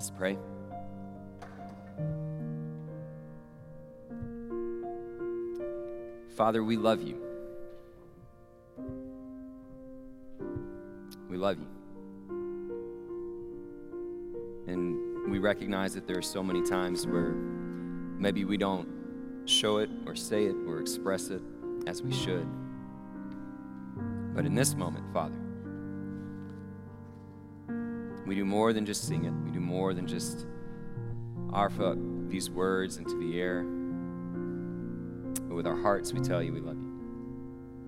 Let's pray. Father, we love you. We love you. And we recognize that there are so many times where maybe we don't show it or say it or express it as we should. But in this moment, Father, we do more than just sing it, we do more than just offer these words into the air. But with our hearts, we tell you we love you.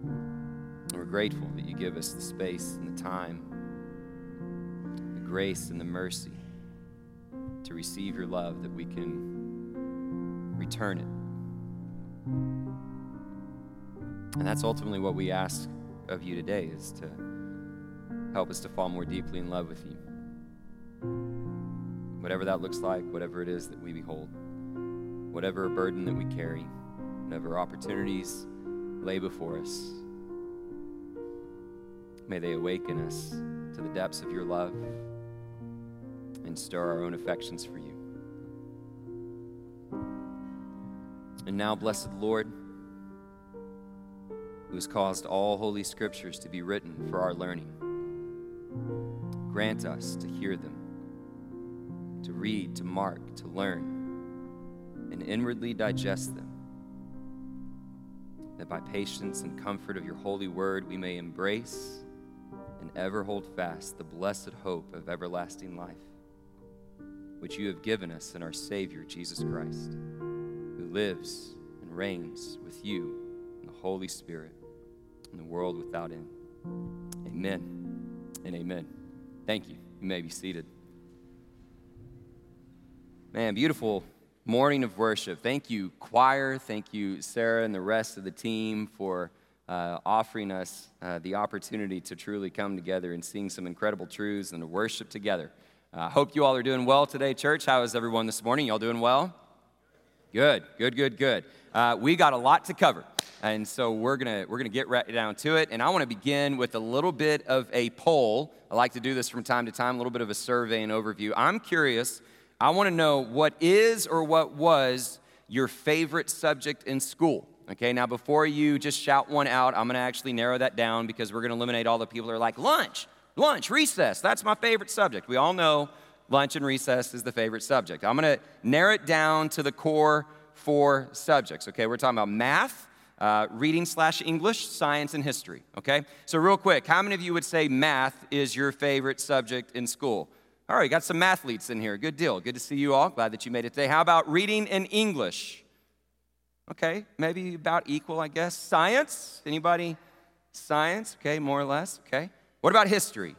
And we're grateful that you give us the space and the time, the grace and the mercy to receive your love that we can return it. And that's ultimately what we ask of you today is to help us to fall more deeply in love with you. Whatever that looks like, whatever it is that we behold, whatever burden that we carry, whatever opportunities lay before us, may they awaken us to the depths of your love and stir our own affections for you. And now, blessed Lord, who has caused all holy scriptures to be written for our learning, grant us to hear them, to read, to mark, to learn, and inwardly digest them that by patience and comfort of your holy word we may embrace and ever hold fast the blessed hope of everlasting life, which you have given us in our Savior, Jesus Christ, who lives and reigns with you in the Holy Spirit in the world without end. Amen and amen. Thank you. You may be seated. Man, beautiful morning of worship. Thank you, choir. Thank you, Sarah, and the rest of the team for uh, offering us uh, the opportunity to truly come together and sing some incredible truths and to worship together. I uh, hope you all are doing well today, church. How is everyone this morning? Y'all doing well? Good, good, good, good. Uh, we got a lot to cover, and so we're gonna we're gonna get right down to it. And I want to begin with a little bit of a poll. I like to do this from time to time, a little bit of a survey and overview. I'm curious I want to know what is or what was your favorite subject in school. Okay, now before you just shout one out, I'm going to actually narrow that down because we're going to eliminate all the people that are like, lunch, lunch, recess, that's my favorite subject. We all know lunch and recess is the favorite subject. I'm going to narrow it down to the core four subjects. Okay, we're talking about math, uh, reading slash English, science, and history. Okay, so real quick, how many of you would say math is your favorite subject in school? All right, got some mathletes in here. Good deal. Good to see you all. Glad that you made it today. How about reading in English? Okay, maybe about equal, I guess. Science? Anybody? Science? Okay, more or less. Okay. What about history?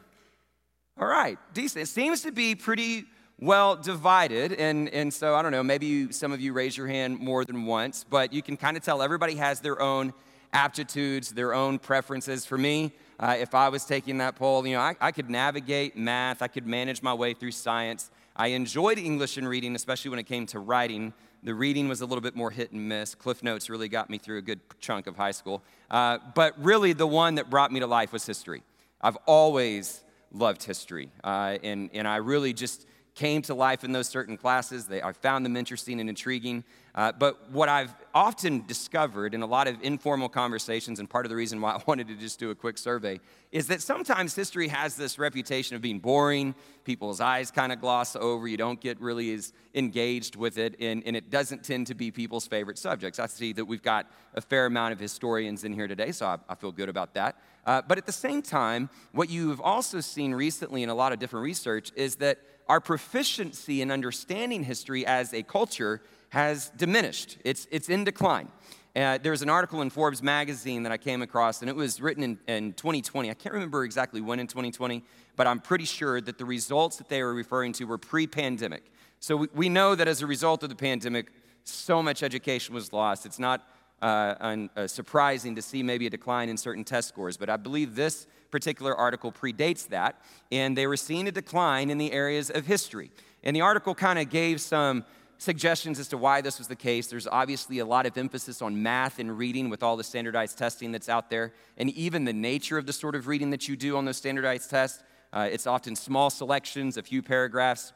All right, decent. It seems to be pretty well divided. And, and so, I don't know, maybe you, some of you raise your hand more than once, but you can kind of tell everybody has their own aptitudes, their own preferences. For me, uh, if I was taking that poll. You know, I, I could navigate math, I could manage my way through science. I enjoyed English and reading, especially when it came to writing. The reading was a little bit more hit and miss. Cliff Notes really got me through a good chunk of high school. Uh, but really, the one that brought me to life was history. I've always loved history, uh, and, and I really just came to life in those certain classes. They, I found them interesting and intriguing. Uh, but what I've often discovered in a lot of informal conversations, and part of the reason why I wanted to just do a quick survey, is that sometimes history has this reputation of being boring. People's eyes kind of gloss over. You don't get really as engaged with it, and, and it doesn't tend to be people's favorite subjects. I see that we've got a fair amount of historians in here today, so I, I feel good about that. Uh, but at the same time, what you've also seen recently in a lot of different research is that our proficiency in understanding history as a culture has diminished. It's, it's in decline. Uh, there was an article in Forbes magazine that I came across, and it was written in, in 2020. I can't remember exactly when in 2020, but I'm pretty sure that the results that they were referring to were pre pandemic. So we, we know that as a result of the pandemic, so much education was lost. It's not uh, un, uh, surprising to see maybe a decline in certain test scores, but I believe this particular article predates that, and they were seeing a decline in the areas of history. And the article kind of gave some suggestions as to why this was the case. There's obviously a lot of emphasis on math and reading with all the standardized testing that's out there, and even the nature of the sort of reading that you do on those standardized tests. Uh, it's often small selections, a few paragraphs.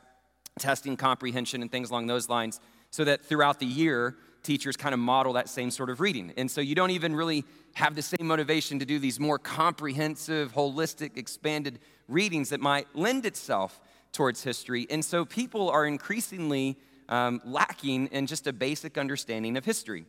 testing comprehension and things along those lines, so that throughout the year, teachers kind of model that same sort of reading. And so you don't even really have the same motivation to do these more comprehensive, holistic, expanded readings that might lend itself towards history. And so people are increasingly um, lacking in just a basic understanding of history.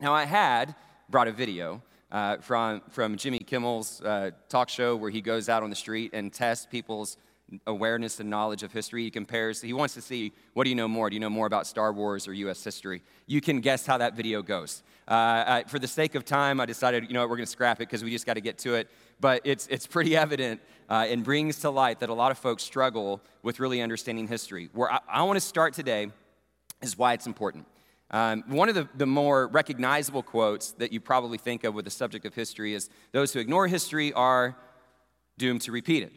Now, I had brought a video uh, from, from Jimmy Kimmel's uh, talk show where he goes out on the street and tests people's awareness and knowledge of history. He compares, he wants to see what do you know more? Do you know more about Star Wars or US history? You can guess how that video goes. Uh, I, for the sake of time, I decided, you know we're going to scrap it because we just got to get to it. But it's, it's pretty evident uh, and brings to light that a lot of folks struggle with really understanding history. Where I, I want to start today is why it's important. Um, one of the, the more recognizable quotes that you probably think of with the subject of history is those who ignore history are doomed to repeat it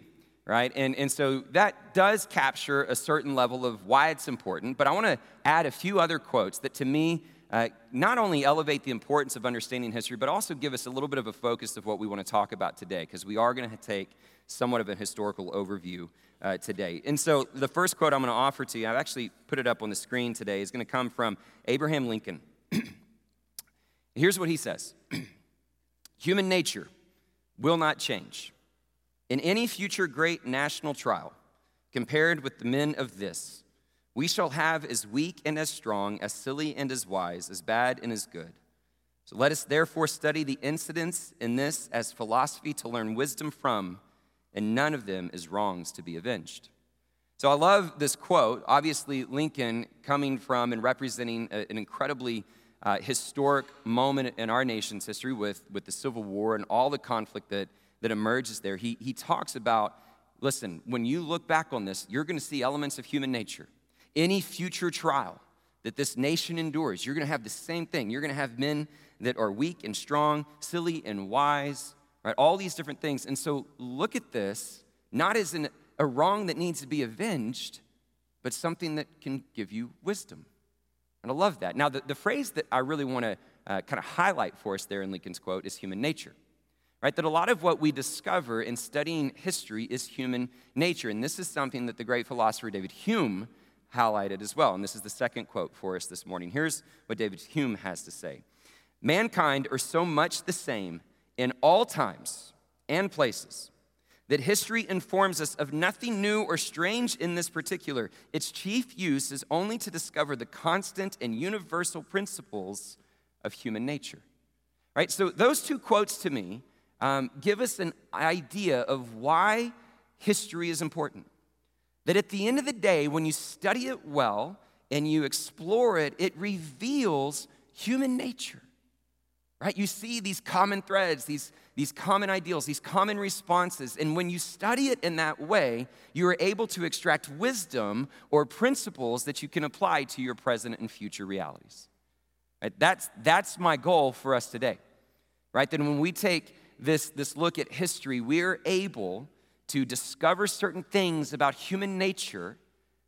right? And, and so that does capture a certain level of why it's important, but I want to add a few other quotes that to me uh, not only elevate the importance of understanding history, but also give us a little bit of a focus of what we want to talk about today, because we are going to take somewhat of a historical overview uh, today. And so the first quote I'm going to offer to you, I've actually put it up on the screen today, is going to come from Abraham Lincoln. Here's what he says Human nature will not change. In any future great national trial, compared with the men of this, we shall have as weak and as strong, as silly and as wise, as bad and as good. So let us therefore study the incidents in this as philosophy to learn wisdom from, and none of them is wrongs to be avenged. So I love this quote. Obviously, Lincoln coming from and representing an incredibly uh, historic moment in our nation's history with, with the Civil War and all the conflict that that emerges there, he, he talks about listen, when you look back on this, you're going to see elements of human nature. Any future trial that this nation endures, you're going to have the same thing. You're going to have men that are weak and strong, silly and wise, right? All these different things. And so look at this not as an, a wrong that needs to be avenged, but something that can give you wisdom. And I love that. Now, the, the phrase that I really want to uh, kind of highlight for us there in Lincoln's quote is human nature right? That a lot of what we discover in studying history is human nature. And this is something that the great philosopher David Hume highlighted as well. And this is the second quote for us this morning. Here's what David Hume has to say Mankind are so much the same in all times and places that history informs us of nothing new or strange in this particular. Its chief use is only to discover the constant and universal principles of human nature. Right? So, those two quotes to me um, give us an idea of why history is important. That at the end of the day, when you study it well and you explore it, it reveals human nature. Right? You see these common threads, these, these common ideals, these common responses. And when you study it in that way, you are able to extract wisdom or principles that you can apply to your present and future realities. Right? That's, that's my goal for us today. Right? That when we take this, this look at history, we're able to discover certain things about human nature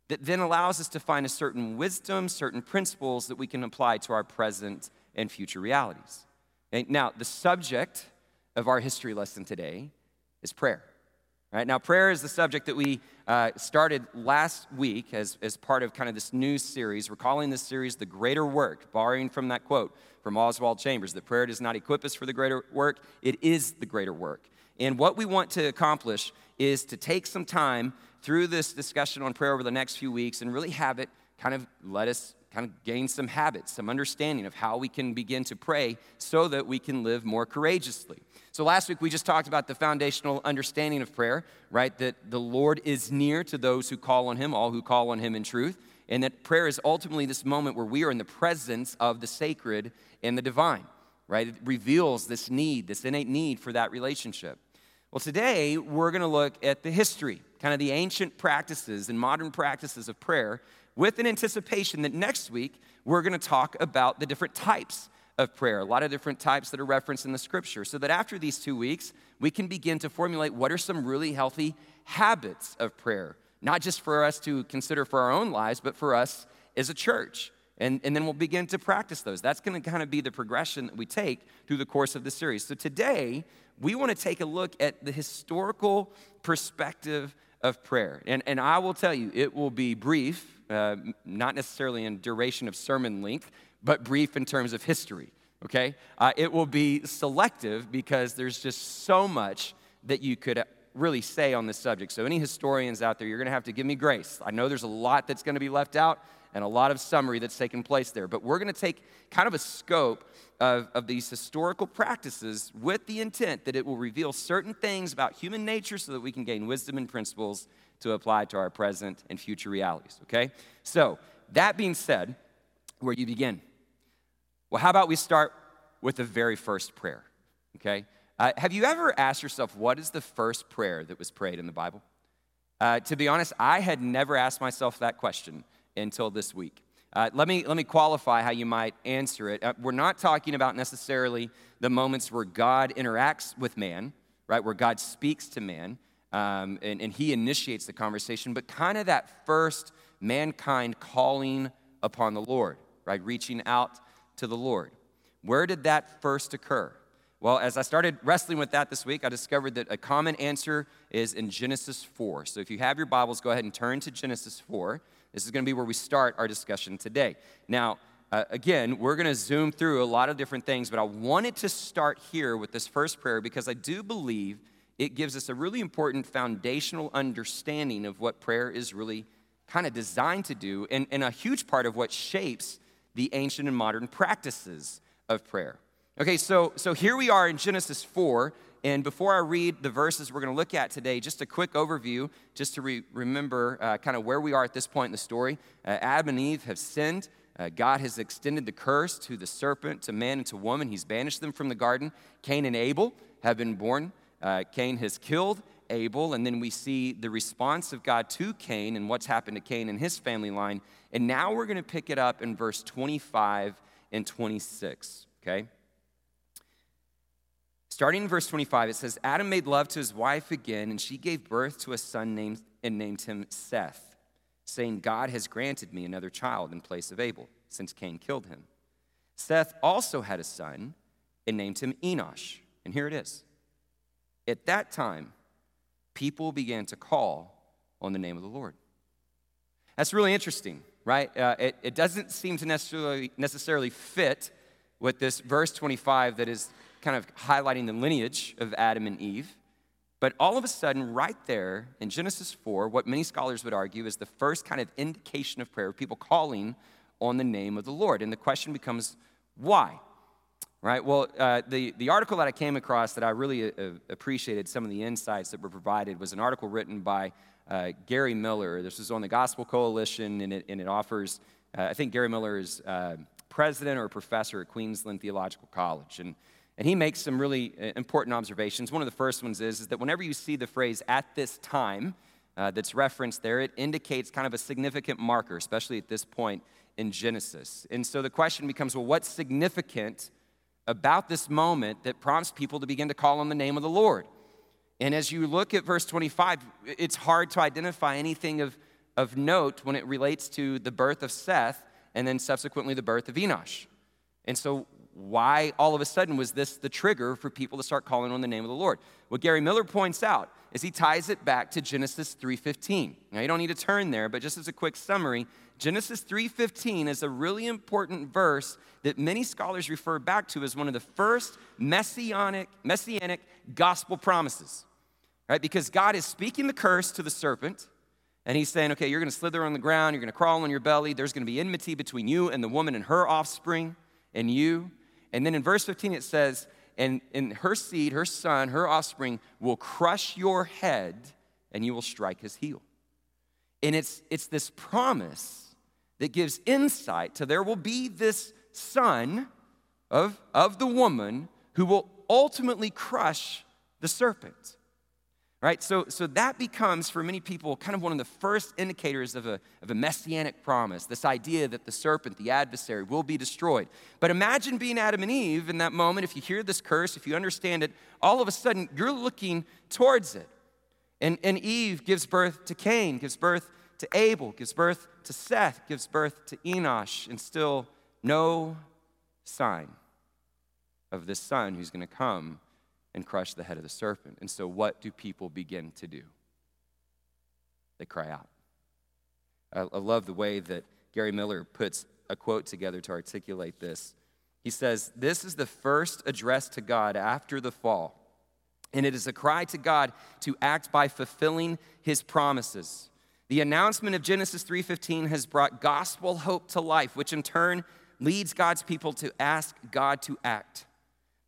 that then allows us to find a certain wisdom, certain principles that we can apply to our present and future realities. And now, the subject of our history lesson today is prayer. Right? Now, prayer is the subject that we uh, started last week as, as part of kind of this new series. We're calling this series The Greater Work, borrowing from that quote from Oswald Chambers that prayer does not equip us for the greater work, it is the greater work. And what we want to accomplish is to take some time through this discussion on prayer over the next few weeks and really have it kind of let us kind of gain some habits, some understanding of how we can begin to pray so that we can live more courageously. So last week we just talked about the foundational understanding of prayer, right? That the Lord is near to those who call on him, all who call on him in truth and that prayer is ultimately this moment where we are in the presence of the sacred and the divine, right? It reveals this need, this innate need for that relationship. Well, today we're going to look at the history, kind of the ancient practices and modern practices of prayer, with an anticipation that next week we're going to talk about the different types of prayer, a lot of different types that are referenced in the scripture, so that after these two weeks, we can begin to formulate what are some really healthy habits of prayer not just for us to consider for our own lives, but for us as a church. And, and then we'll begin to practice those. That's going to kind of be the progression that we take through the course of the series. So today, we want to take a look at the historical perspective of prayer. And, and I will tell you, it will be brief, uh, not necessarily in duration of sermon length, but brief in terms of history, okay? Uh, it will be selective because there's just so much that you could really say on this subject. So, any historians out there, you're going to have to give me grace. I know there's a lot that's going to be left out and a lot of summary that's taken place there, but we're going to take kind of a scope of, of these historical practices with the intent that it will reveal certain things about human nature so that we can gain wisdom and principles to apply to our present and future realities, okay? So, that being said, where you begin? Well, how about we start with the very first prayer, okay? Uh, have you ever asked yourself, what is the first prayer that was prayed in the Bible? Uh, to be honest, I had never asked myself that question until this week. Uh, let, me, let me qualify how you might answer it. Uh, we're not talking about necessarily the moments where God interacts with man, right, where God speaks to man um, and, and he initiates the conversation, but kind of that first mankind calling upon the Lord, right, reaching out to the Lord. Where did that first occur? Well, as I started wrestling with that this week, I discovered that a common answer is in Genesis 4. So if you have your Bibles, go ahead and turn to Genesis 4. This is going to be where we start our discussion today. Now, uh, again, we're going to zoom through a lot of different things, but I wanted to start here with this first prayer because I do believe it gives us a really important foundational understanding of what prayer is really kind of designed to do, and, and a huge part of what shapes the ancient and modern practices of prayer. Okay, so, so here we are in Genesis 4. And before I read the verses we're going to look at today, just a quick overview, just to re- remember uh, kind of where we are at this point in the story. Uh, Adam and Eve have sinned. Uh, God has extended the curse to the serpent, to man, and to woman. He's banished them from the garden. Cain and Abel have been born. Uh, Cain has killed Abel, and then we see the response of God to Cain and what's happened to Cain and his family line. And now we're going to pick it up in verse 25 and 26, okay? Starting in verse 25, it says, Adam made love to his wife again, and she gave birth to a son named, and named him Seth, saying, God has granted me another child in place of Abel, since Cain killed him. Seth also had a son and named him Enosh. And here it is. At that time, people began to call on the name of the Lord. That's really interesting, right? Uh, it, it doesn't seem to necessarily, necessarily fit with this verse 25 that is kind of highlighting the lineage of Adam and Eve. But all of a sudden, right there in Genesis 4, what many scholars would argue is the first kind of indication of prayer, people calling on the name of the Lord. And the question becomes, why? Right? Well, uh, the, the article that I came across that I really uh, appreciated some of the insights that were provided was an article written by uh, Gary Millar. This was on the Gospel Coalition, and it, and it offers, uh, I think Gary Millar is uh, president or professor at Queensland Theological College. And and he makes some really uh, important observations. One of the first ones is, is that whenever you see the phrase at this time uh, that's referenced there, it indicates kind of a significant marker, especially at this point in Genesis. And so the question becomes well, what's significant about this moment that prompts people to begin to call on the name of the Lord? And as you look at verse 25, it's hard to identify anything of, of note when it relates to the birth of Seth and then subsequently the birth of Enosh. And so, why all of a sudden was this the trigger for people to start calling on the name of the Lord? What Gary Millar points out is he ties it back to Genesis 3:15. Now you don't need to turn there, but just as a quick summary, Genesis 3:15 is a really important verse that many scholars refer back to as one of the first messianic messianic gospel promises. Right? Because God is speaking the curse to the serpent, and he's saying, "Okay, you're going to slither on the ground, you're going to crawl on your belly, there's going to be enmity between you and the woman and her offspring and you." And then in verse 15 it says, and in her seed, her son, her offspring will crush your head and you will strike his heel. And it's, it's this promise that gives insight to there will be this son of, of the woman who will ultimately crush the serpent right? So, so that becomes, for many people, kind of one of the first indicators of a, of a messianic promise this idea that the serpent, the adversary, will be destroyed. But imagine being Adam and Eve in that moment. If you hear this curse, if you understand it, all of a sudden you're looking towards it. And, and Eve gives birth to Cain, gives birth to Abel, gives birth to Seth, gives birth to Enosh, and still no sign of this son who's going to come and crush the head of the serpent. And so, what do people begin to do? they cry out. I, I love the way that Gary Millar puts a quote together to articulate this. He says, This is the first address to God after the fall. And it is a cry to God to act by fulfilling his promises. The announcement of Genesis 3:15 has brought gospel hope to life, which in turn leads God's people to ask God to act.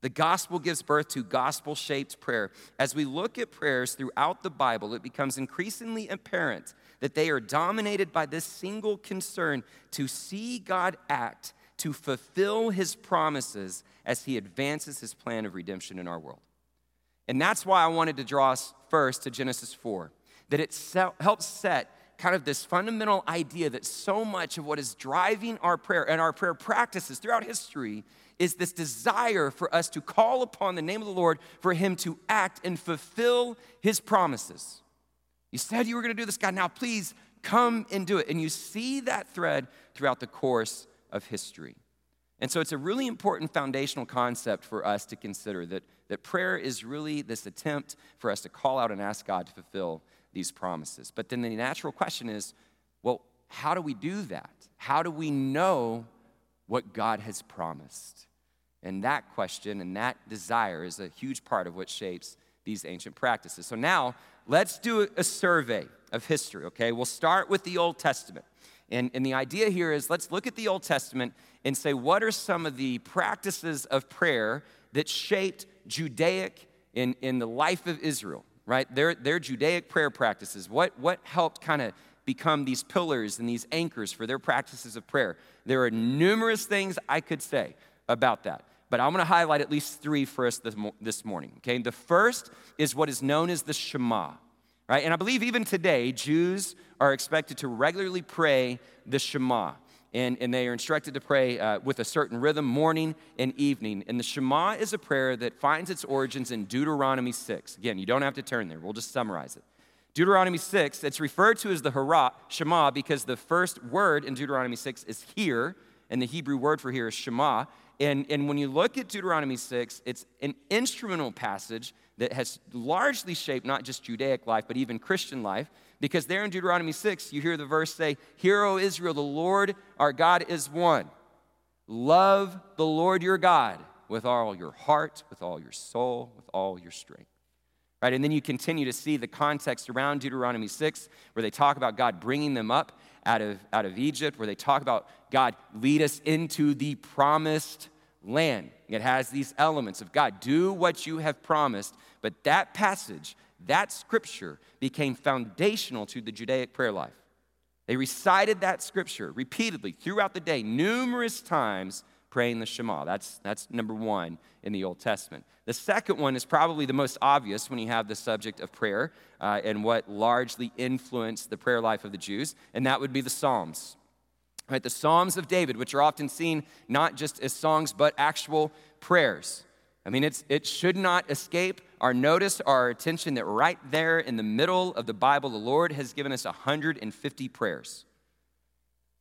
The gospel gives birth to gospel shaped prayer. As we look at prayers throughout the Bible, it becomes increasingly apparent that they are dominated by this single concern to see God act, to fulfill his promises as he advances his plan of redemption in our world. And that's why I wanted to draw us first to Genesis 4, that it helps set kind of this fundamental idea that so much of what is driving our prayer and our prayer practices throughout history is this desire for us to call upon the name of the Lord for Him to act and fulfill His promises. You said you were going to do this, God. Now please come and do it. And you see that thread throughout the course of history. And so it's a really important foundational concept for us to consider that, that prayer is really this attempt for us to call out and ask God to fulfill these promises. But then the natural question is well, how do we do that? How do we know what God has promised? And that question and that desire is a huge part of what shapes these ancient practices. So now let's do a survey of history, okay? We'll start with the Old Testament. And, and the idea here is let's look at the Old Testament and say what are some of the practices of prayer that shaped Judaic in, in the life of Israel, right? Their, their Judaic prayer practices. What, what helped kind of become these pillars and these anchors for their practices of prayer? There are numerous things I could say about that but I'm going to highlight at least three for us this, this morning. Okay, the first is what is known as the Shema, right? And I believe even today, Jews are expected to regularly pray the Shema. And, and they are instructed to pray uh, with a certain rhythm, morning and evening. And the Shema is a prayer that finds its origins in Deuteronomy 6. Again, you don't have to turn there, we'll just summarize it. Deuteronomy 6, it's referred to as the Hara, Shema, because the first word in Deuteronomy 6 is here, and the Hebrew word for here is Shema. And, and when you look at Deuteronomy 6, it's an instrumental passage that has largely shaped not just Judaic life, but even Christian life. Because there in Deuteronomy 6, you hear the verse say, Hear, O Israel, the Lord our God is one. Love the Lord your God with all your heart, with all your soul, with all your strength. Right? And then you continue to see the context around Deuteronomy 6, where they talk about God bringing them up out of, out of Egypt, where they talk about God lead us into the promised land. It has these elements of God, do what you have promised. But that passage, that scripture, became foundational to the Judaic prayer life. They recited that scripture repeatedly throughout the day, numerous times, praying the Shema. That's, that's number one in the Old Testament. The second one is probably the most obvious when you have the subject of prayer uh, and what largely influenced the prayer life of the Jews, and that would be the Psalms. Right, the Psalms of David, which are often seen not just as songs, but actual prayers. I mean, it's, it should not escape our notice, our attention that right there in the middle of the Bible, the Lord has given us 150 prayers.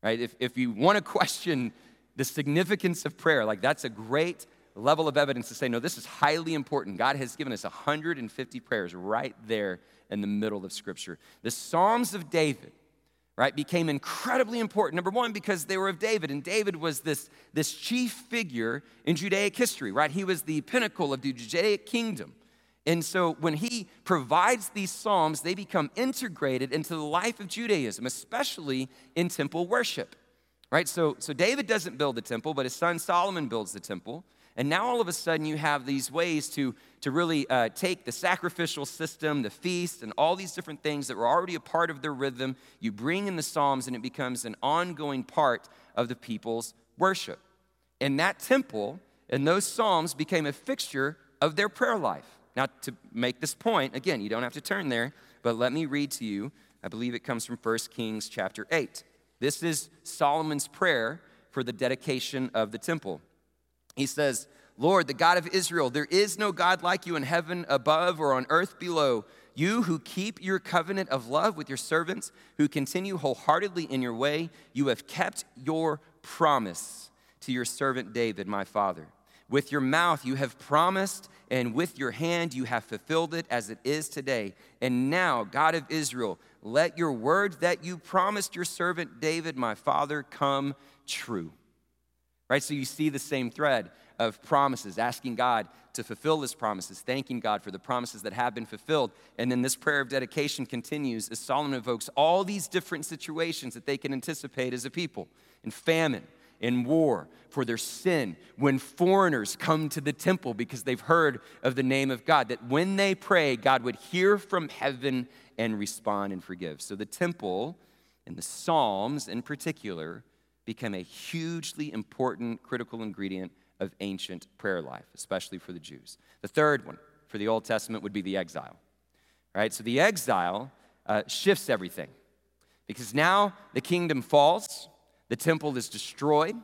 Right? If, if you want to question the significance of prayer, like that's a great level of evidence to say, no, this is highly important. God has given us 150 prayers right there in the middle of Scripture. The Psalms of David right, became incredibly important. Number one, because they were of David, and David was this, this chief figure in Judaic history, right? He was the pinnacle of the Judaic kingdom. And so when he provides these psalms, they become integrated into the life of Judaism, especially in temple worship. Right? So, so David doesn't build the temple, but his son Solomon builds the temple. And now all of a sudden you have these ways to, to really uh, take the sacrificial system, the feast, and all these different things that were already a part of their rhythm. You bring in the Psalms, and it becomes an ongoing part of the people's worship. And that temple and those Psalms became a fixture of their prayer life. Now, to make this point, again, you don't have to turn there, but let me read to you. I believe it comes from 1 Kings chapter 8. This is Solomon's prayer for the dedication of the temple. He says, Lord, the God of Israel, there is no God like you in heaven above or on earth below. You who keep your covenant of love with your servants, who continue wholeheartedly in your way, you have kept your promise to your servant David, my father. With your mouth you have promised, and with your hand you have fulfilled it as it is today. And now, God of Israel, let your word that you promised your servant David, my father, come true. Right? So you see the same thread of promises, asking God to fulfill his promises, thanking God for the promises that have been fulfilled. And then this prayer of dedication continues as Solomon evokes all these different situations that they can anticipate as a people in famine, in war, for their sin, when foreigners come to the temple because they've heard of the name of God, that when they pray, God would hear from heaven and respond and forgive. So the temple and the Psalms in particular become a hugely important critical ingredient of ancient prayer life, especially for the Jews. The third one for the Old Testament would be the exile. Right? So the exile uh, shifts everything because now the kingdom falls, the temple is destroyed,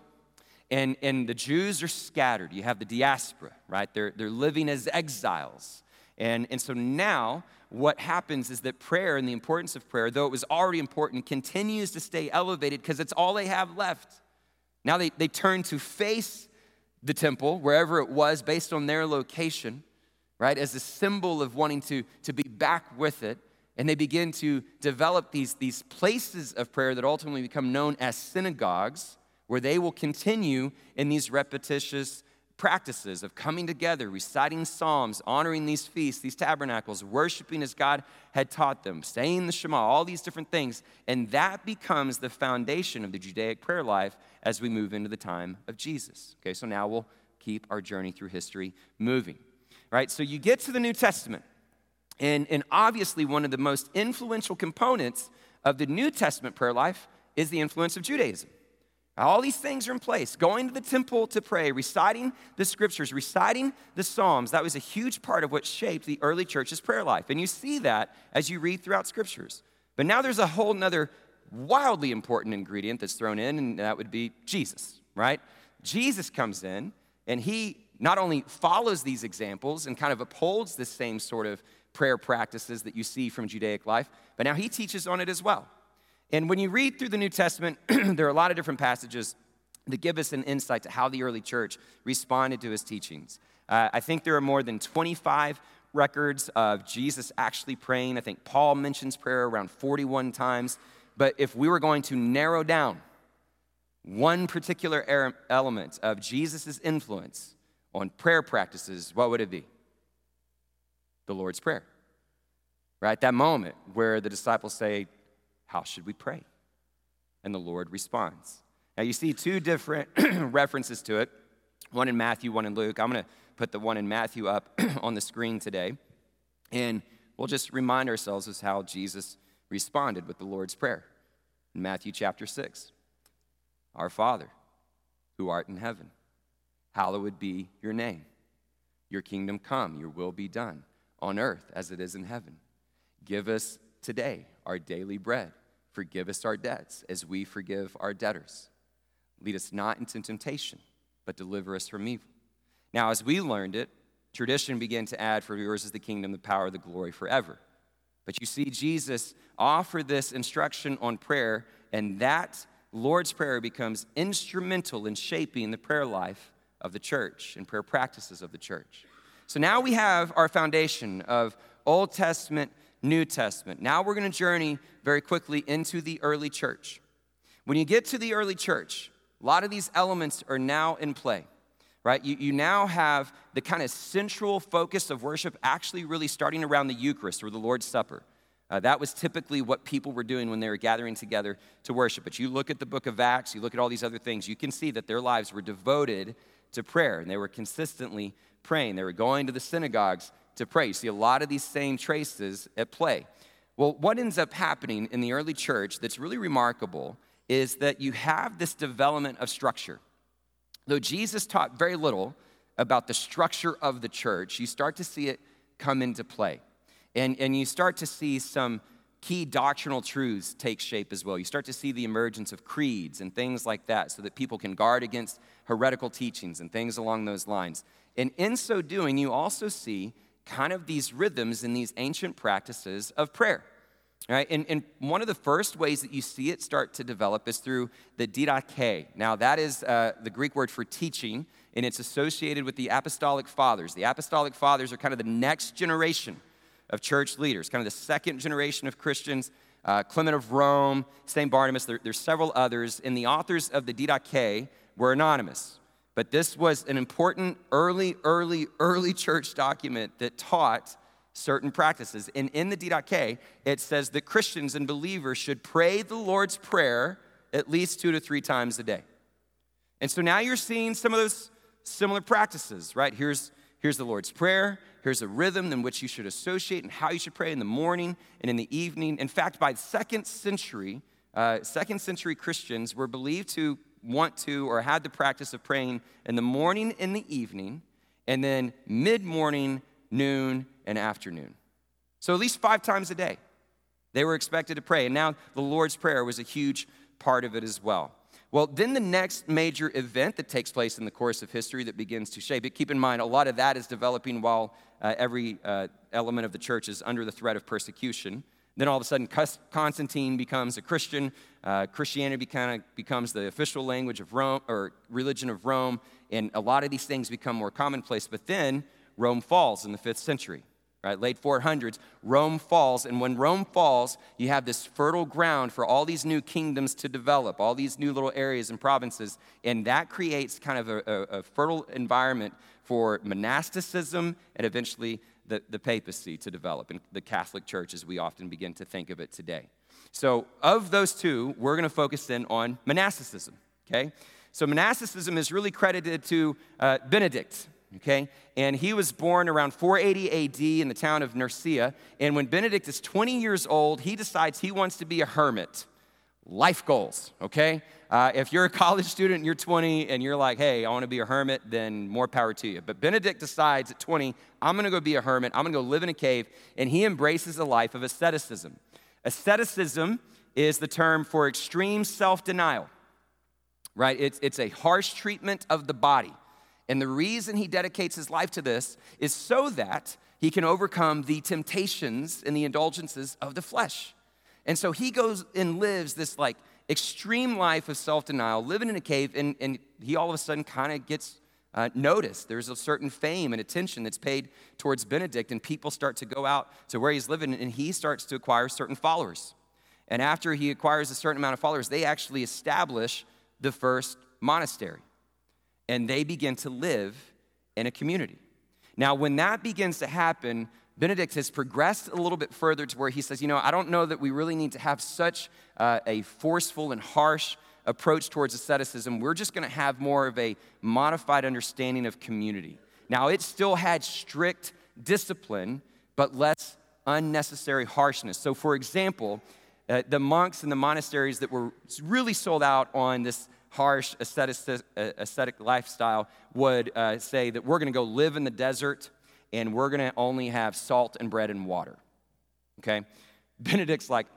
and, and the Jews are scattered. You have the diaspora, right? They're, they're living as exiles. And, and so now what happens is that prayer and the importance of prayer, though it was already important, continues to stay elevated because it's all they have left. Now they, they turn to face the temple, wherever it was, based on their location, right, as a symbol of wanting to, to be back with it. And they begin to develop these, these places of prayer that ultimately become known as synagogues, where they will continue in these repetitious practices of coming together, reciting psalms, honoring these feasts, these tabernacles, worshiping as God had taught them, saying the Shema, all these different things. And that becomes the foundation of the Judaic prayer life as we move into the time of Jesus. Okay, so now we'll keep our journey through history moving. Right, so you get to the New Testament, and, and obviously one of the most influential components of the New Testament prayer life is the influence of Judaism. All these things are in place. Going to the temple to pray, reciting the scriptures, reciting the Psalms, that was a huge part of what shaped the early church's prayer life. And you see that as you read throughout scriptures. But now there's a whole nother wildly important ingredient that's thrown in, and that would be Jesus, right? Jesus comes in and he not only follows these examples and kind of upholds the same sort of prayer practices that you see from Judaic life, but now he teaches on it as well. And when you read through the New Testament, there are a lot of different passages that give us an insight to how the early church responded to his teachings. Uh, I think there are more than 25 records of Jesus actually praying. I think Paul mentions prayer around 41 times. But if we were going to narrow down one particular er, element of Jesus' influence on prayer practices, what would it be? The Lord's Prayer. Right? That moment where the disciples say, how should we pray? And the Lord responds. Now, you see two different references to it one in Matthew, one in Luke. I'm going to put the one in Matthew up on the screen today. And we'll just remind ourselves of how Jesus responded with the Lord's Prayer in Matthew chapter 6. Our Father, who art in heaven, hallowed be your name. Your kingdom come, your will be done, on earth as it is in heaven. Give us today our daily bread. Forgive us our debts as we forgive our debtors. Lead us not into temptation, but deliver us from evil. Now, as we learned it, tradition began to add, For yours is the kingdom, the power, the glory forever. But you see, Jesus offered this instruction on prayer, and that Lord's Prayer becomes instrumental in shaping the prayer life of the church and prayer practices of the church. So now we have our foundation of Old Testament New Testament. Now we're going to journey very quickly into the early church. When you get to the early church, a lot of these elements are now in play, right? You, you now have the kind of central focus of worship actually really starting around the Eucharist or the Lord's Supper. Uh, that was typically what people were doing when they were gathering together to worship. But you look at the book of Acts, you look at all these other things, you can see that their lives were devoted to prayer and they were consistently praying. They were going to the synagogues to pray. You see a lot of these same traces at play. Well, what ends up happening in the early church that's really remarkable is that you have this development of structure. Though Jesus taught very little about the structure of the church, you start to see it come into play. And, and you start to see some key doctrinal truths take shape as well. You start to see the emergence of creeds and things like that so that people can guard against heretical teachings and things along those lines. And in so doing, you also see kind of these rhythms and these ancient practices of prayer. Right? And, and one of the first ways that you see it start to develop is through the didache. Now, that is uh, the Greek word for teaching, and it's associated with the apostolic fathers. The apostolic fathers are kind of the next generation of church leaders, kind of the second generation of Christians. Uh, Clement of Rome, St. Barnabas, there, there's several others, and the authors of the Didache were anonymous. But this was an important early, early, early church document that taught certain practices. And in the Didache, it says that Christians and believers should pray the Lord's Prayer at least two to three times a day. And so now you're seeing some of those similar practices, right? Here's, here's the Lord's Prayer. Here's a rhythm in which you should associate and how you should pray in the morning and in the evening. In fact, by the second century, uh, second century Christians were believed to want to or had the practice of praying in the morning and the evening, and then mid morning, noon, and afternoon. So at least five times a day, they were expected to pray. And now the Lord's Prayer was a huge part of it as well. Well, then the next major event that takes place in the course of history that begins to shape it, keep in mind, a lot of that is developing while uh, every uh, element of the church is under the threat of persecution. Then all of a sudden, Constantine becomes a Christian. Uh, Christianity kind of becomes the official language of Rome or religion of Rome, and a lot of these things become more commonplace. But then Rome falls in the fifth century right? Late 400s, Rome falls. And when Rome falls, you have this fertile ground for all these new kingdoms to develop, all these new little areas and provinces. And that creates kind of a, a, a fertile environment for monasticism and eventually the, the papacy to develop, and the Catholic Church as we often begin to think of it today. So, of those two, we're going to focus in on monasticism, okay? So, monasticism is really credited to uh, Benedict, okay? And he was born around 480 AD in the town of Nursia. And when Benedict is 20 years old, he decides he wants to be a hermit. Life goals, okay? Uh, if you're a college student and you're 20 and you're like, hey, I want to be a hermit, then more power to you. But Benedict decides at 20, I'm going to go be a hermit. I'm going to go live in a cave. And he embraces a life of asceticism. Asceticism is the term for extreme self denial, right? It's, it's a harsh treatment of the body. And the reason he dedicates his life to this is so that he can overcome the temptations and the indulgences of the flesh. And so he goes and lives this like extreme life of self denial, living in a cave, and, and he all of a sudden kind of gets uh, noticed. There's a certain fame and attention that's paid towards Benedict, and people start to go out to where he's living, and he starts to acquire certain followers. And after he acquires a certain amount of followers, they actually establish the first monastery and they begin to live in a community. Now, when that begins to happen, Benedict has progressed a little bit further to where he says, you know, I don't know that we really need to have such uh, a forceful and harsh approach towards asceticism. We're just going to have more of a modified understanding of community. Now, it still had strict discipline, but less unnecessary harshness. So, for example, uh, the monks and the monasteries that were really sold out on this harsh ascetic, ascetic lifestyle would uh, say that we're going to go live in the desert and we're going to only have salt and bread and water. Okay? Benedict's like,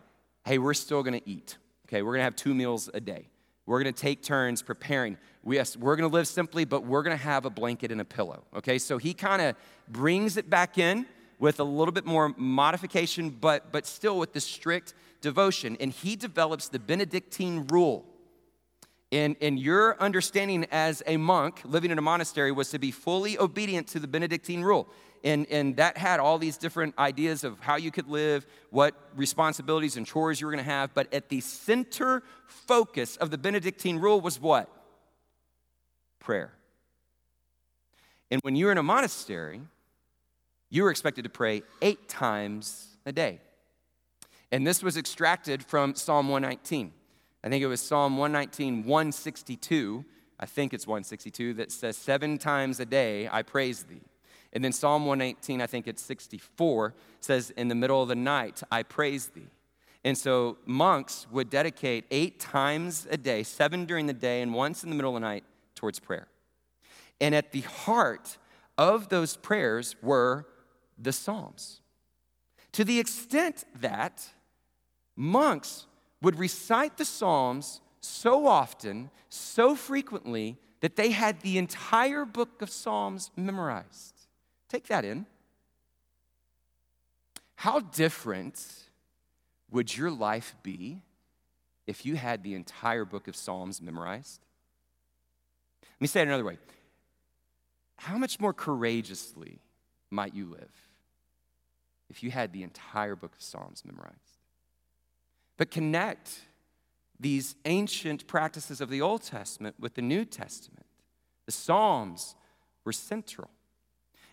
hey, we're still going to eat. Okay? We're going to have two meals a day. We're going to take turns preparing. Yes, we're going to live simply, but we're going to have a blanket and a pillow. Okay? So he kind of brings it back in with a little bit more modification, but, but still with the strict devotion. And he develops the Benedictine rule and, and your understanding as a monk living in a monastery was to be fully obedient to the Benedictine rule. And, and that had all these different ideas of how you could live, what responsibilities and chores you were going to have. But at the center focus of the Benedictine rule was what? Prayer. And when you were in a monastery, you were expected to pray eight times a day. And this was extracted from Psalm 119. I think it was Psalm 119, 162. I think it's 162 that says, Seven times a day I praise thee. And then Psalm 118, I think it's 64, says, In the middle of the night I praise thee. And so monks would dedicate eight times a day, seven during the day and once in the middle of the night, towards prayer. And at the heart of those prayers were the Psalms. To the extent that monks would recite the Psalms so often, so frequently, that they had the entire book of Psalms memorized. Take that in. How different would your life be if you had the entire book of Psalms memorized? Let me say it another way. How much more courageously might you live if you had the entire book of Psalms memorized? But connect these ancient practices of the Old Testament with the New Testament. The Psalms were central.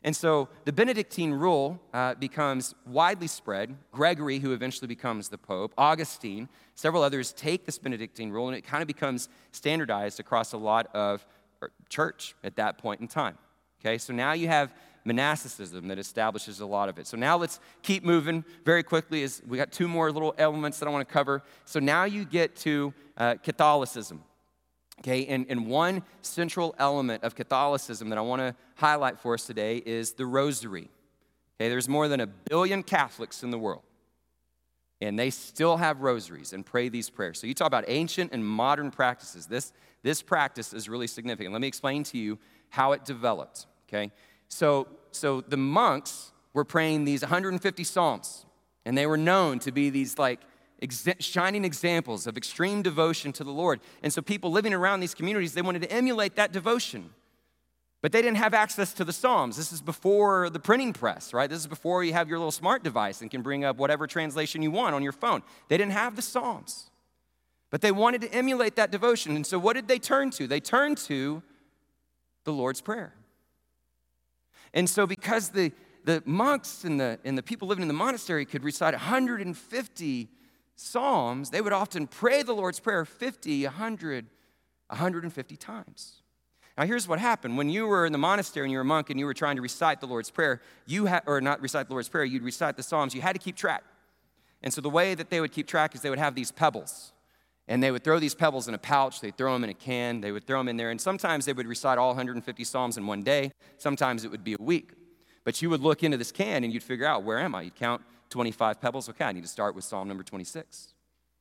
And so the Benedictine rule uh, becomes widely spread. Gregory, who eventually becomes the Pope, Augustine, several others take this Benedictine rule, and it kind of becomes standardized across a lot of er, church at that point in time. Okay, so now you have monasticism that establishes a lot of it. So now let's keep moving very quickly as we got two more little elements that I want to cover. So now you get to uh, Catholicism. Okay, and, and one central element of Catholicism that I want to highlight for us today is the rosary. Okay, there's more than a billion Catholics in the world, and they still have rosaries and pray these prayers. So you talk about ancient and modern practices. This, this practice is really significant. Let me explain to you how it developed. Okay, so, so the monks were praying these 150 psalms, and they were known to be these like exa- shining examples of extreme devotion to the Lord. And so people living around these communities, they wanted to emulate that devotion. But they didn't have access to the Psalms. This is before the printing press, right? This is before you have your little smart device and can bring up whatever translation you want on your phone. They didn't have the Psalms. But they wanted to emulate that devotion. And so what did they turn to? They turned to the Lord's Prayer. And so, because the, the monks and the, and the people living in the monastery could recite 150 psalms, they would often pray the Lord's Prayer 50, 100, 150 times. Now, here's what happened. When you were in the monastery and you were a monk and you were trying to recite the Lord's Prayer, you had, or not recite the Lord's Prayer, you'd recite the Psalms, you had to keep track. And so the way that they would keep track is they would have these pebbles. And they would throw these pebbles in a pouch, they'd throw them in a can, they would throw them in there. And sometimes they would recite all 150 Psalms in one day, sometimes it would be a week. But you would look into this can and you'd figure out, where am I? You'd count 25 pebbles. Okay, I need to start with Psalm number 26.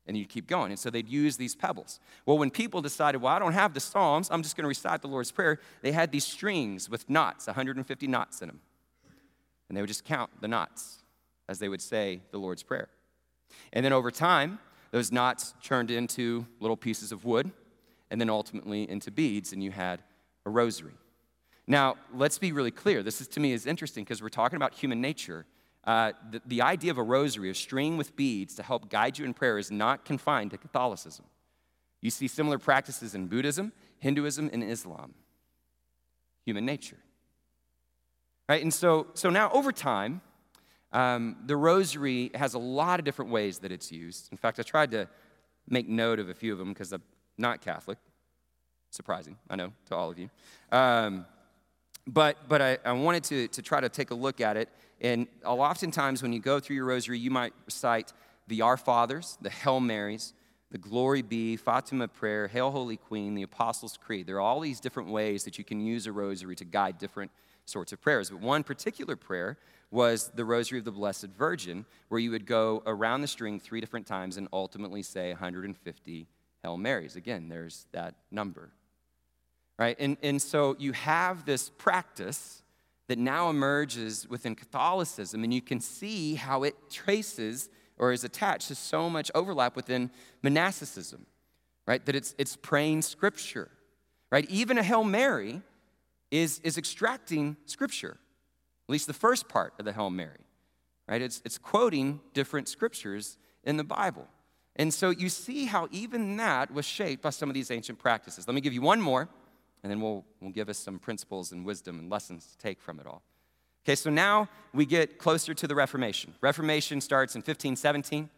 And you'd keep going. And so they'd use these pebbles. Well, when people decided, well, I don't have the Psalms, I'm just going to recite the Lord's Prayer, they had these strings with knots, 150 knots in them. And they would just count the knots as they would say the Lord's Prayer. And then over time, those knots turned into little pieces of wood and then ultimately into beads, and you had a rosary. Now, let's be really clear. This is to me is interesting because we're talking about human nature. Uh, the, the idea of a rosary, a string with beads to help guide you in prayer, is not confined to Catholicism. You see similar practices in Buddhism, Hinduism, and Islam. Human nature. Right? And so, so now over time, um, the rosary has a lot of different ways that it's used. In fact, I tried to make note of a few of them because I'm not Catholic. Surprising, I know, to all of you. Um, but but I, I wanted to, to try to take a look at it. And oftentimes, when you go through your rosary, you might recite the Our Fathers, the Hail Marys, the Glory Be, Fatima Prayer, Hail Holy Queen, the Apostles' Creed. There are all these different ways that you can use a rosary to guide different sorts of prayers. But one particular prayer was the Rosary of the Blessed Virgin, where you would go around the string three different times and ultimately say 150 Hail Marys. Again, there's that number. Right? And, and so you have this practice that now emerges within Catholicism, and you can see how it traces or is attached to so much overlap within monasticism, right? That it's, it's praying scripture, right? Even a Hail Mary is, is extracting scripture, at least the first part of the Hail Mary, right? It's, it's quoting different scriptures in the Bible. And so you see how even that was shaped by some of these ancient practices. Let me give you one more, and then we'll, we'll give us some principles and wisdom and lessons to take from it all. Okay, so now we get closer to the Reformation. Reformation starts in 1517.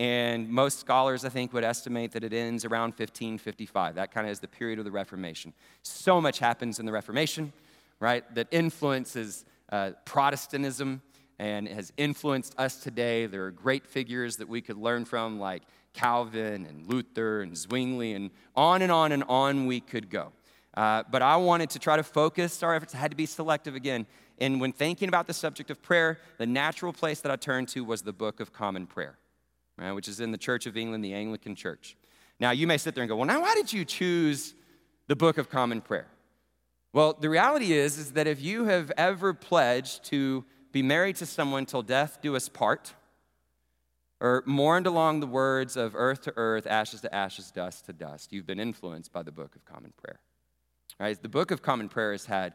And most scholars, I think, would estimate that it ends around 1555. That kind of is the period of the Reformation. So much happens in the Reformation, right, that influences uh, Protestantism and has influenced us today. There are great figures that we could learn from, like Calvin and Luther and Zwingli, and on and on and on we could go. Uh, but I wanted to try to focus our efforts. I had to be selective again. And when thinking about the subject of prayer, the natural place that I turned to was the Book of Common Prayer right, which is in the Church of England, the Anglican Church. Now, you may sit there and go, well, now why did you choose the Book of Common Prayer? Well, the reality is, is that if you have ever pledged to be married to someone till death do us part, or mourned along the words of earth to earth, ashes to ashes, dust to dust. You've been influenced by the Book of Common Prayer. Right? The Book of Common Prayer has had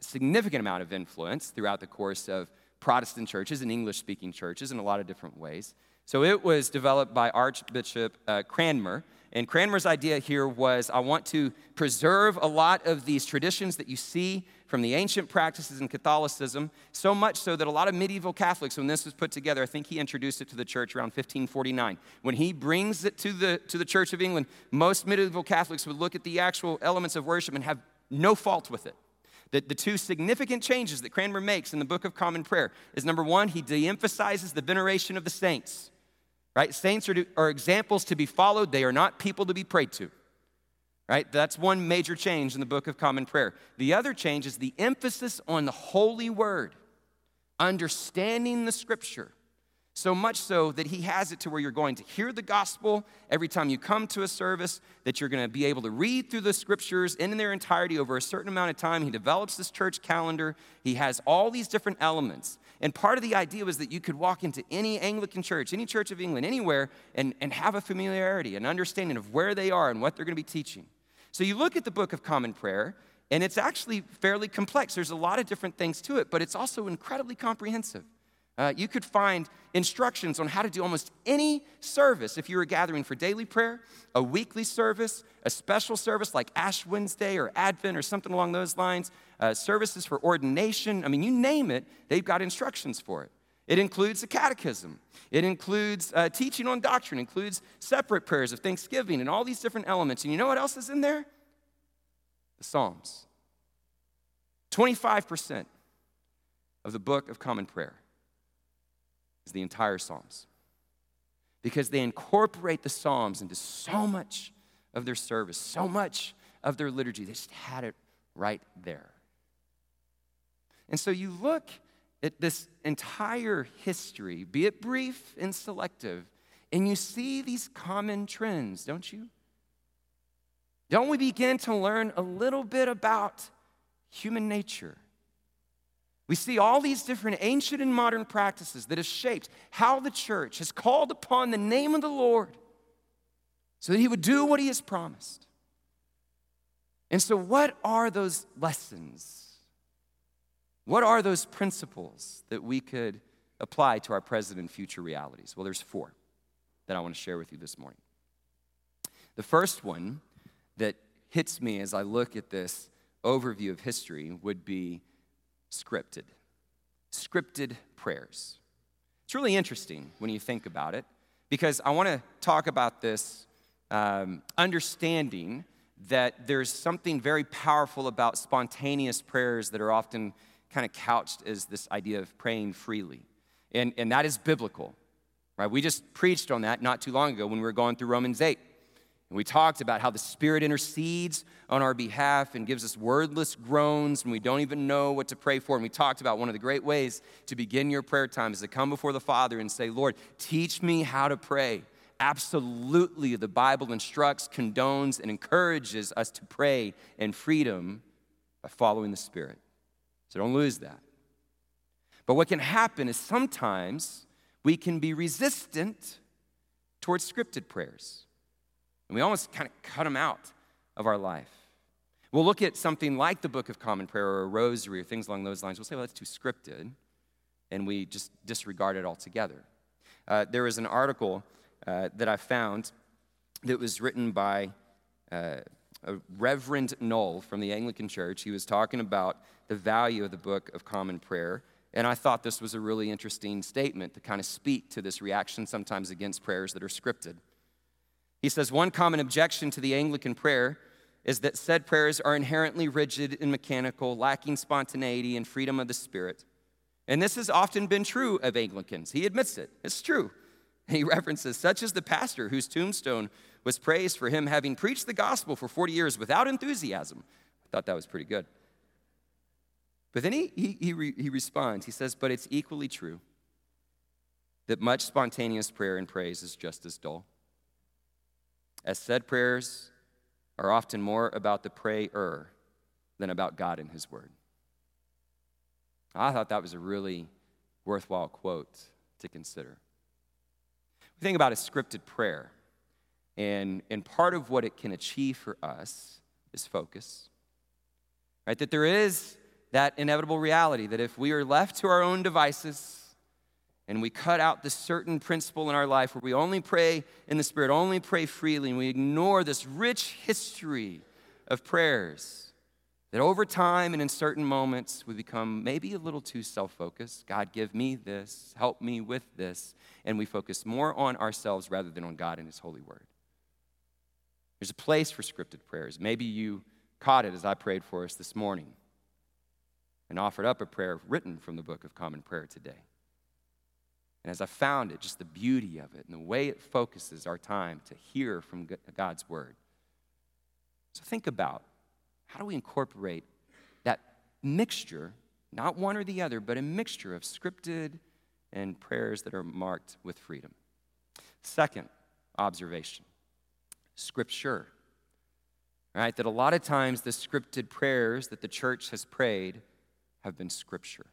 a significant amount of influence throughout the course of Protestant churches and English speaking churches in a lot of different ways. So it was developed by Archbishop uh, Cranmer. And Cranmer's idea here was I want to preserve a lot of these traditions that you see from the ancient practices in Catholicism, so much so that a lot of medieval Catholics, when this was put together, I think he introduced it to the church around 1549. When he brings it to the, to the Church of England, most medieval Catholics would look at the actual elements of worship and have no fault with it. The, the two significant changes that Cranmer makes in the Book of Common Prayer is number one, he de emphasizes the veneration of the saints. Right? Saints are, are examples to be followed, they are not people to be prayed to. Right? That's one major change in the Book of Common Prayer. The other change is the emphasis on the holy word, understanding the scripture. So much so that he has it to where you're going to hear the gospel every time you come to a service, that you're going to be able to read through the scriptures in their entirety over a certain amount of time. He develops this church calendar. He has all these different elements. And part of the idea was that you could walk into any Anglican church, any church of England, anywhere, and, and have a familiarity, an understanding of where they are and what they're going to be teaching. So you look at the Book of Common Prayer, and it's actually fairly complex. There's a lot of different things to it, but it's also incredibly comprehensive. Uh, you could find instructions on how to do almost any service if you were gathering for daily prayer, a weekly service, a special service like Ash Wednesday or Advent or something along those lines, uh, services for ordination. I mean, you name it, they've got instructions for it. It includes the catechism. It includes uh, teaching on doctrine, includes separate prayers of thanksgiving and all these different elements. And you know what else is in there? The Psalms. 25% of the book of common prayer is the entire Psalms. Because they incorporate the Psalms into so much of their service, so much of their liturgy. They just had it right there. And so you look at this entire history, be it brief and selective, and you see these common trends, don't you? Don't we begin to learn a little bit about human nature? We see all these different ancient and modern practices that have shaped how the church has called upon the name of the Lord so that he would do what he has promised. And so, what are those lessons? What are those principles that we could apply to our present and future realities? Well, there's four that I want to share with you this morning. The first one that hits me as I look at this overview of history would be scripted. Scripted prayers. It's really interesting when you think about it because I want to talk about this um, understanding that there's something very powerful about spontaneous prayers that are often kind of couched as this idea of praying freely. And, and that is biblical, right? We just preached on that not too long ago when we were going through Romans 8. And we talked about how the Spirit intercedes on our behalf and gives us wordless groans and we don't even know what to pray for. And we talked about one of the great ways to begin your prayer time is to come before the Father and say, Lord, teach me how to pray. Absolutely, the Bible instructs, condones, and encourages us to pray in freedom by following the Spirit. So don't lose that. But what can happen is sometimes we can be resistant towards scripted prayers. And we almost kind of cut them out of our life. We'll look at something like the Book of Common Prayer or a rosary or things along those lines. We'll say, well, that's too scripted. And we just disregard it altogether. Uh, there was an article uh, that I found that was written by uh, Reverend Knoll from the Anglican Church. He was talking about the value of the Book of Common Prayer. And I thought this was a really interesting statement to kind of speak to this reaction sometimes against prayers that are scripted. He says one common objection to the Anglican prayer is that said prayers are inherently rigid and mechanical, lacking spontaneity and freedom of the spirit. And this has often been true of Anglicans. He admits it. It's true. He references, such as the pastor whose tombstone was praised for him having preached the gospel for 40 years without enthusiasm. I thought that was pretty good. But then he, he, he, re, he responds. He says, But it's equally true that much spontaneous prayer and praise is just as dull as said prayers are often more about the prayer than about God and His Word. I thought that was a really worthwhile quote to consider. We think about a scripted prayer, and, and part of what it can achieve for us is focus. Right? That there is that inevitable reality that if we are left to our own devices, and we cut out this certain principle in our life where we only pray in the Spirit, only pray freely, and we ignore this rich history of prayers, that over time and in certain moments we become maybe a little too self focused. God, give me this, help me with this, and we focus more on ourselves rather than on God and His holy word. There's a place for scripted prayers. Maybe you caught it as I prayed for us this morning and offered up a prayer written from the Book of Common Prayer today. And as I found it, just the beauty of it and the way it focuses our time to hear from God's word. So think about how do we incorporate that mixture, not one or the other, but a mixture of scripted and prayers that are marked with freedom. Second observation scripture. Right? That a lot of times the scripted prayers that the church has prayed have been scripture,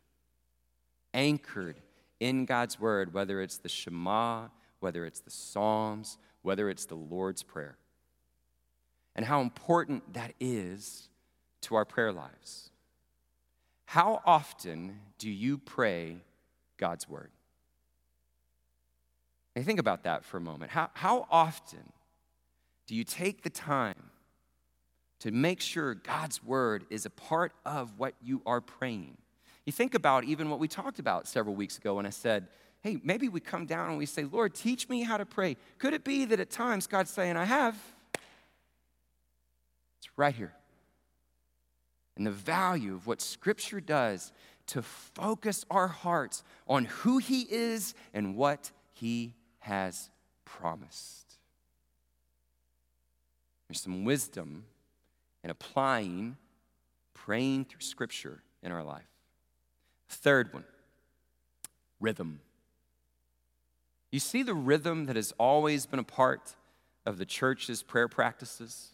anchored in God's word, whether it's the Shema, whether it's the Psalms, whether it's the Lord's Prayer. And how important that is to our prayer lives. How often do you pray God's word? And think about that for a moment. How, how often do you take the time to make sure God's word is a part of what you are praying? You think about even what we talked about several weeks ago when I said, hey, maybe we come down and we say, Lord, teach me how to pray. Could it be that at times God's saying, I have? It's right here. And the value of what Scripture does to focus our hearts on who He is and what He has promised. There's some wisdom in applying praying through Scripture in our life. Third one rhythm. You see the rhythm that has always been a part of the church's prayer practices?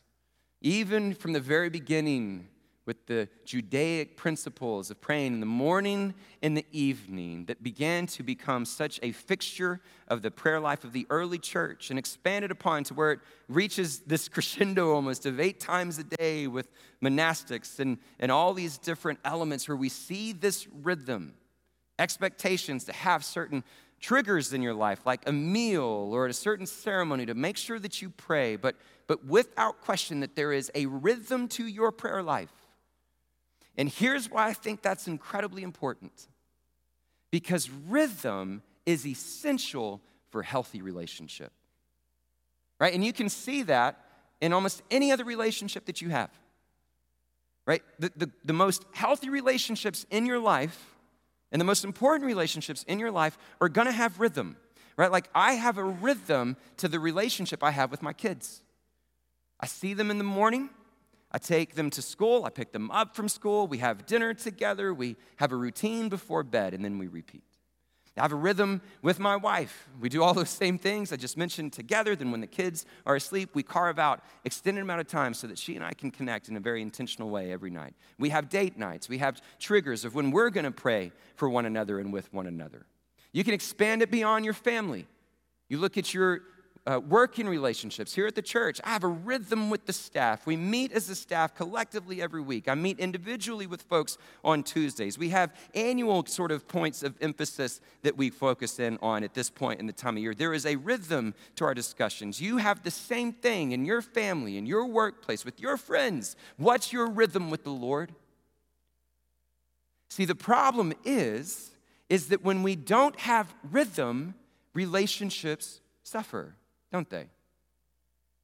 Even from the very beginning, with the Judaic principles of praying in the morning and the evening that began to become such a fixture of the prayer life of the early church and expanded upon to where it reaches this crescendo almost of eight times a day with monastics and, and all these different elements where we see this rhythm, expectations to have certain triggers in your life, like a meal or a certain ceremony to make sure that you pray, but, but without question that there is a rhythm to your prayer life and here's why I think that's incredibly important because rhythm is essential for healthy relationship. Right? And you can see that in almost any other relationship that you have. Right? The, the, the most healthy relationships in your life and the most important relationships in your life are gonna have rhythm. Right? Like I have a rhythm to the relationship I have with my kids. I see them in the morning. I take them to school, I pick them up from school, we have dinner together, we have a routine before bed, and then we repeat. I have a rhythm with my wife. We do all those same things I just mentioned together. Then, when the kids are asleep, we carve out extended amount of time so that she and I can connect in a very intentional way every night. We have date nights. We have triggers of when we're going to pray for one another and with one another. You can expand it beyond your family. You look at your uh, working relationships here at the church. I have a rhythm with the staff. We meet as a staff collectively every week. I meet individually with folks on Tuesdays. We have annual sort of points of emphasis that we focus in on at this point in the time of year. There is a rhythm to our discussions. You have the same thing in your family, in your workplace, with your friends. What's your rhythm with the Lord? See, the problem is is that when we don't have rhythm, relationships suffer don't they?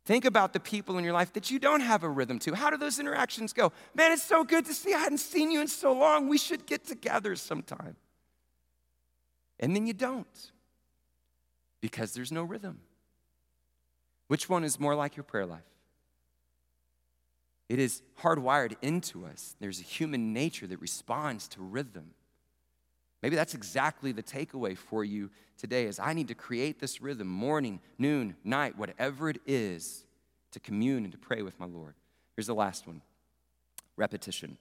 Think about the people in your life that you don't have a rhythm to. How do those interactions go? Man, it's so good to see. I hadn't seen you in so long. We should get together sometime. And then you don't because there's no rhythm. Which one is more like your prayer life? It is hardwired into us. There's a human nature that responds to rhythm. Maybe that's exactly the takeaway for you today is I need to create this rhythm morning, noon, night, whatever it is to commune and to pray with my Lord. Here's the last one. Repetition.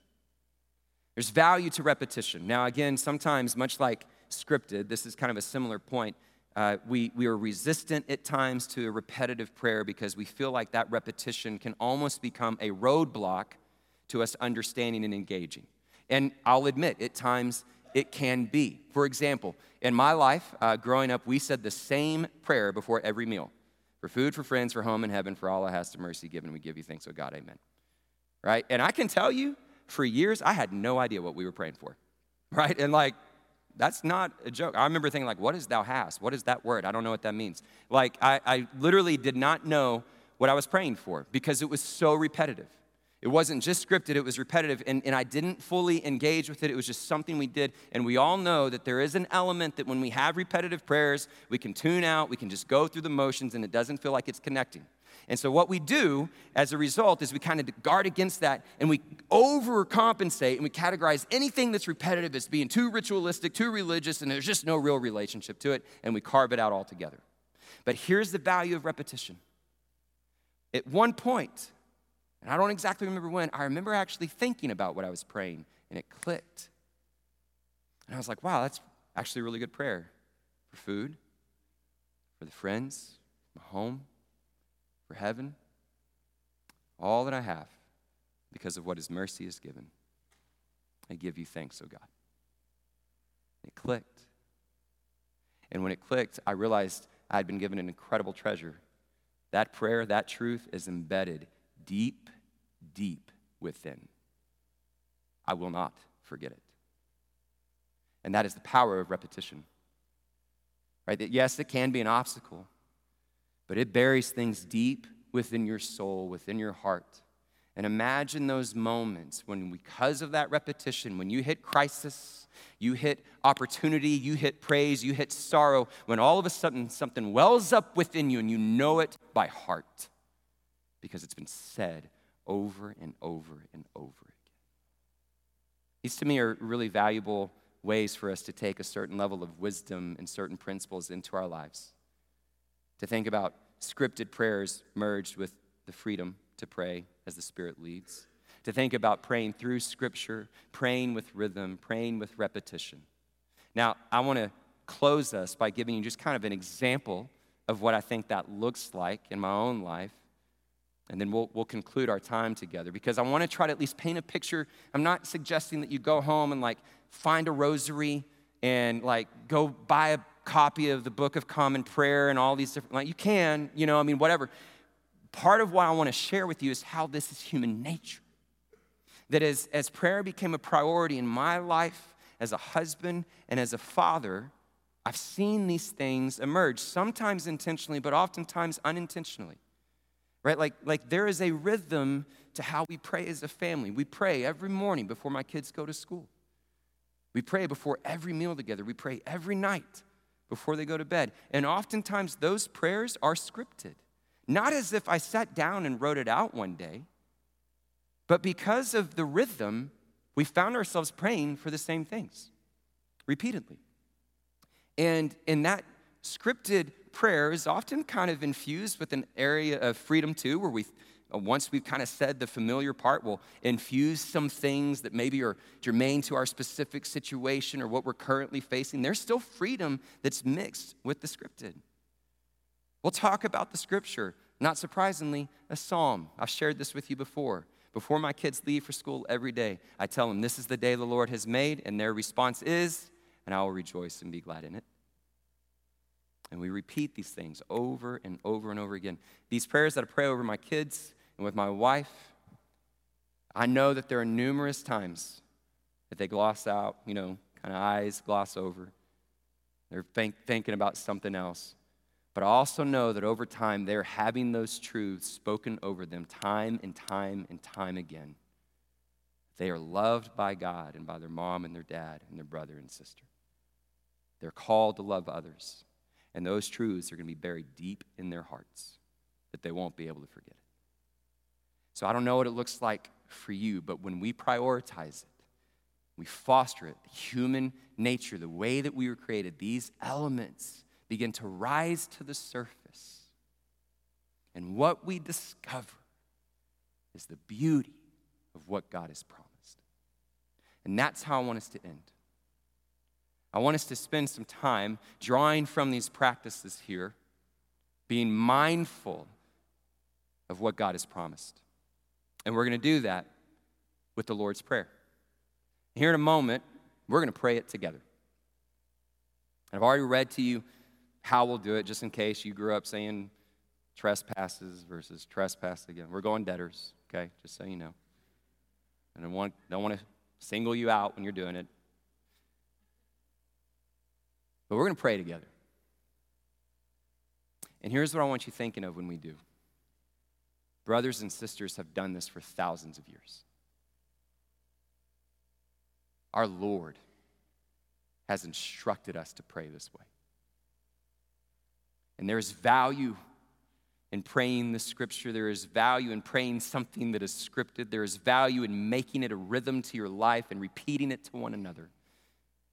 There's value to repetition. Now again, sometimes much like scripted, this is kind of a similar point. uh, we, we are resistant at times to a repetitive prayer because we feel like that repetition can almost become a roadblock to us understanding and engaging. And I'll admit, at times it can be. For example, in my life, uh, growing up, we said the same prayer before every meal for food, for friends, for home in heaven, for all I has to mercy given, we give you thanks, O God, amen. Right? And I can tell you, for years, I had no idea what we were praying for. Right? And like, that's not a joke. I remember thinking, like, what is thou hast? What is that word? I don't know what that means. Like, I, I literally did not know what I was praying for because it was so repetitive. It wasn't just scripted, it was repetitive, and, and I didn't fully engage with it. It was just something we did. And we all know that there is an element that when we have repetitive prayers, we can tune out, we can just go through the motions, and it doesn't feel like it's connecting. And so, what we do as a result is we kind of guard against that and we overcompensate and we categorize anything that's repetitive as being too ritualistic, too religious, and there's just no real relationship to it, and we carve it out altogether. But here's the value of repetition. At one point, and I don't exactly remember when, I remember actually thinking about what I was praying, and it clicked. And I was like, wow, that's actually a really good prayer for food, for the friends, my home, for heaven, all that I have because of what His mercy has given. I give you thanks, O oh God. It clicked. And when it clicked, I realized I had been given an incredible treasure. That prayer, that truth is embedded deep deep within. I will not forget it. And that is the power of repetition. Right? That yes, it can be an obstacle, but it buries things deep within your soul, within your heart. And imagine those moments when, because of that repetition, when you hit crisis, you hit opportunity, you hit praise, you hit sorrow, when all of a sudden something wells up within you and you know it by heart because it's been said over and over and over again. These to me are really valuable ways for us to take a certain level of wisdom and certain principles into our lives. To think about scripted prayers merged with the freedom to pray as the Spirit leads. To think about praying through Scripture, praying with rhythm, praying with repetition. Now, I want to close us by giving you just kind of an example of what I think that looks like in my own life and then we'll, we'll conclude our time together because I want to try to at least paint a picture. I'm not suggesting that you go home and like find a rosary and like go buy a copy of the Book of Common Prayer and all these different, like you can, you know, I mean, whatever. Part of what I want to share with you is how this is human nature. That as, as prayer became a priority in my life as a husband and as a father, I've seen these things emerge, sometimes intentionally, but oftentimes unintentionally right? Like, like there is a rhythm to how we pray as a family. We pray every morning before my kids go to school. We pray before every meal together. We pray every night before they go to bed. And oftentimes those prayers are scripted. Not as if I sat down and wrote it out one day, but because of the rhythm, we found ourselves praying for the same things repeatedly. And in that scripted prayer is often kind of infused with an area of freedom too, where we uh, once we've kind of said the familiar part, we'll infuse some things that maybe are germane to our specific situation or what we're currently facing. There's still freedom that's mixed with the scripted. We'll talk about the scripture, not surprisingly, a psalm. I've shared this with you before. Before my kids leave for school every day, I tell them, This is the day the Lord has made, and their response is, and I will rejoice and be glad in it. And we repeat these things over and over and over again. These prayers that I pray over my kids and with my wife, I know that there are numerous times that they gloss out, you know, kind of eyes gloss over. They're think, thinking about something else. But I also know that over time, they're having those truths spoken over them time and time and time again. They are loved by God and by their mom and their dad and their brother and sister. They're called to love others. And those truths are going to be buried deep in their hearts that they won't be able to forget it. So I don't know what it looks like for you, but when we prioritize it, we foster it, human nature, the way that we were created, these elements begin to rise to the surface. And what we discover is the beauty of what God has promised. And that's how I want us to end. I want us to spend some time drawing from these practices here, being mindful of what God has promised. And we're going to do that with the Lord's Prayer. Here in a moment, we're going to pray it together. And I've already read to you how we'll do it, just in case you grew up saying trespasses versus trespass again. We're going debtors, okay? Just so you know. And I want, don't want to single you out when you're doing it. But we're going to pray together. And here's what I want you thinking of when we do. Brothers and sisters have done this for thousands of years. Our Lord has instructed us to pray this way. And there is value in praying the scripture. There is value in praying something that is scripted. There is value in making it a rhythm to your life and repeating it to one another.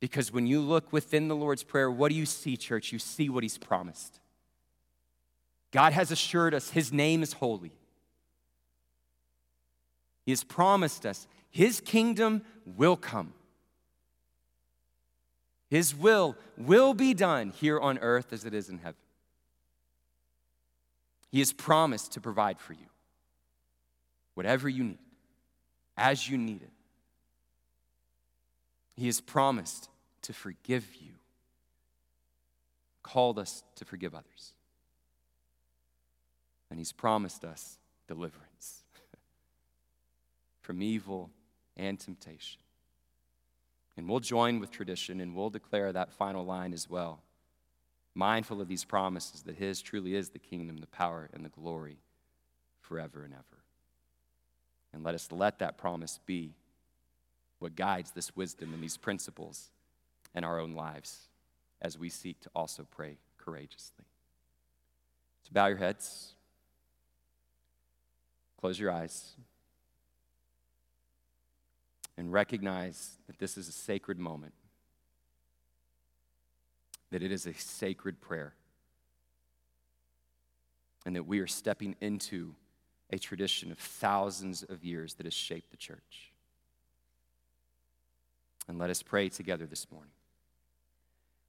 Because when you look within the Lord's Prayer, what do you see, church? You see what He's promised. God has assured us His name is holy. He has promised us His kingdom will come. His will will be done here on earth as it is in heaven. He has promised to provide for you whatever you need, as you need it. He has promised to forgive you, called us to forgive others. And He's promised us deliverance from evil and temptation. And we'll join with tradition and we'll declare that final line as well. Mindful of these promises that His truly is the kingdom, the power, and the glory forever and ever. And let us let that promise be what guides this wisdom and these principles in our own lives as we seek to also pray courageously. So bow your heads, close your eyes and recognize that this is a sacred moment, that it is a sacred prayer, and that we are stepping into a tradition of thousands of years that has shaped the church. And let us pray together this morning.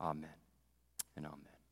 Amen and amen.